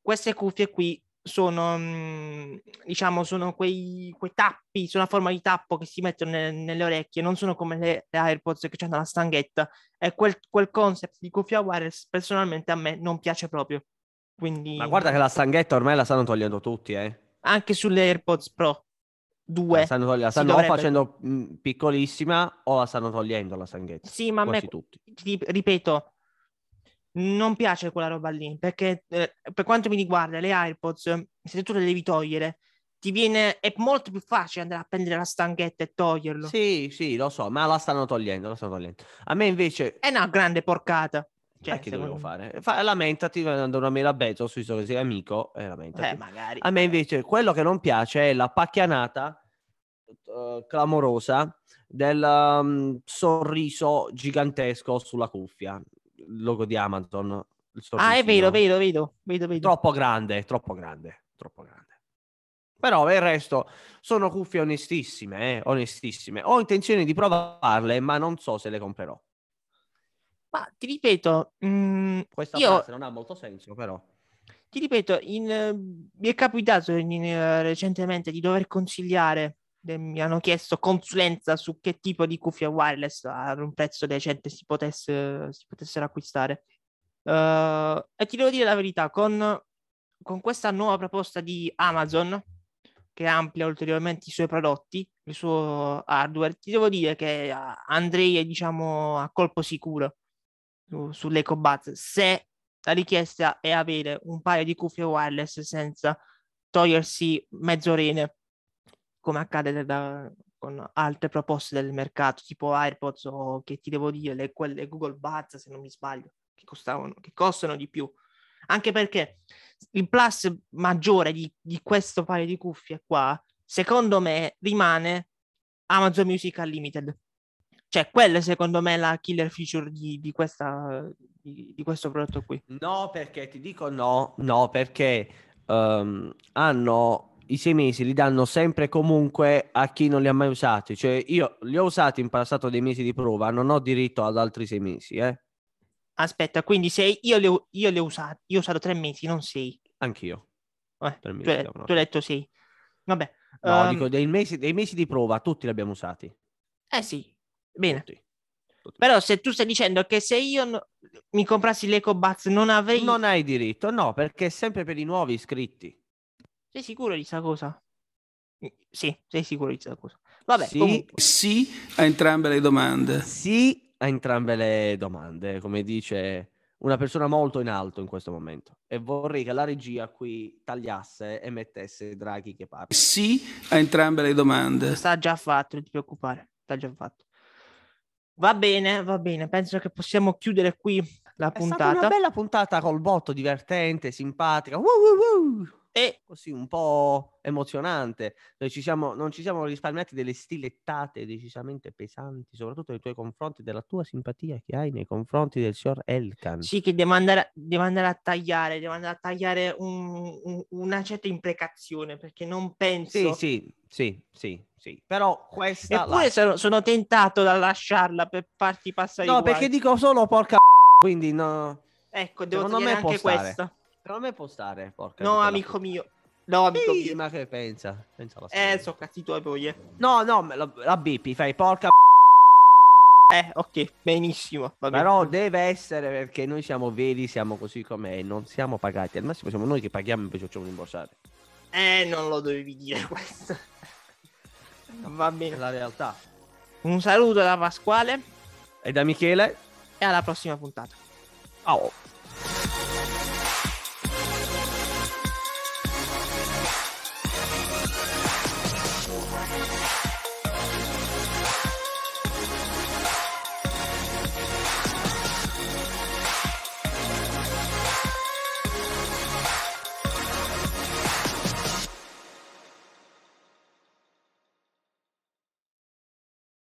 queste cuffie qui sono, mm, diciamo, sono quei, quei tappi, sono a forma di tappo che si mettono nelle, nelle orecchie, non sono come le, le AirPods che hanno la stanghetta. E quel, quel concept di cuffia wireless personalmente a me non piace proprio. Quindi... Ma guarda che la stanghetta ormai la stanno togliendo tutti, eh. Anche sulle AirPods Pro 2. La stanno, togli- la stanno dovrebbe- facendo mh, piccolissima o la stanno togliendo la stanghetta. Sì, ma a me, tutti. ti ripeto, non piace quella roba lì, perché eh, per quanto mi riguarda le AirPods, se tu le devi togliere, ti viene, è molto più facile andare a prendere la stanghetta e toglierlo. Sì, sì, lo so, ma la stanno togliendo, la stanno togliendo. A me invece È una grande porcata. Cioè, Eh, che dovevo secondo fare? Fa- lamentati, manda una mail a Bezos, visto che sei amico, e me. lamentati. Eh, magari. A me invece quello che non piace è la pacchianata eh, clamorosa del um, sorriso gigantesco sulla cuffia, il logo di Amazon. Ah, è vero, sorrisino. vedo, vedo, vedo, vedo. Troppo grande, troppo grande, troppo grande. Però per il resto sono cuffie onestissime, eh, onestissime. Ho intenzione di provarle, ma non so se le comprerò. Ma ti ripeto, mm, Questa io non ha molto senso, però. ti ripeto, in, eh, mi è capitato in- eh, recentemente di dover consigliare, mi hanno chiesto consulenza su che tipo di cuffia wireless ad un prezzo decente si, potesse, si potessero acquistare. Eh, e ti devo dire la verità, con, con questa nuova proposta di Amazon, che amplia ulteriormente i suoi prodotti, il suo hardware, ti devo dire che andrei, diciamo, a colpo sicuro su- sull'EcoBuds se la richiesta è avere un paio di cuffie wireless senza togliersi mezz'orene, come accade da- con altre proposte del mercato, tipo AirPods o che ti devo dire, le, quelle Google Buds, se non mi sbaglio, che costavano, che costano di più. Anche perché il plus maggiore di, di questo paio di cuffie qua, secondo me, rimane Amazon Music Unlimited. Cioè, quella è secondo me la killer feature di, di questa, di, di questo prodotto qui. No, perché ti dico no, no, perché ehm, hanno i sei mesi, li danno sempre e comunque a chi non li ha mai usati. Cioè, io li ho usati in passato dei mesi di prova, non ho diritto ad altri sei mesi, eh? Aspetta, quindi se io le ho, io le ho usate, io ho usato tre mesi, non sei. Anch'io. Eh, tu, hai, si chiamano tu hai detto sei. Vabbè. No, ehm, dico dei mesi, dei mesi di prova, tutti li abbiamo usati. eh sì, bene. Tutti. Tutti. Però se tu stai dicendo che se io no- mi comprassi l'EcoBuds non avrei... Non hai diritto, no, perché è sempre per i nuovi iscritti. Sei sicuro di questa cosa? Sì, sei sicuro di questa cosa. Vabbè, sì, comunque. Sì a entrambe le domande. sì a entrambe le domande, come dice una persona molto in alto in questo momento. E vorrei che la regia qui tagliasse e mettesse Draghi che parla. Sì a entrambe le domande. Sta già fatto, non ti preoccupare, sta già fatto. Va bene, va bene, penso che possiamo chiudere qui la È stata puntata. una bella puntata col botto, divertente, simpatica. Woo, woo, woo. E Così un po' emozionante. Noi ci siamo, non ci siamo risparmiati delle stilettate decisamente pesanti, soprattutto nei tuoi confronti, della tua simpatia che hai nei confronti del signor Elkan. sì che devo andare, devo andare a tagliare, devo andare a tagliare un- un- una certa imprecazione perché non penso... Sì, sì, sì, sì, sì. Però questa... Eppure la- sono, sono tentato da lasciarla per farti passare No, perché dico solo porca quindi no... Ecco, devo secondo me anche stare. questa. Secondo me può stare, porca No, amico mio. No, amico Sì, mio. ma che pensa? pensa Eh, so cazzi tuoi poi. No, no, la, la bippi, fai porca Eh, ok, benissimo. va bene. Però deve essere perché noi siamo veri, siamo così com'è, non siamo pagati. Al massimo siamo noi che paghiamo e invece facciamo rimborsare. Eh, non lo dovevi dire questo. Va È bene. la realtà. Un saluto da Pasquale E da Michele? e alla prossima puntata. Ciao.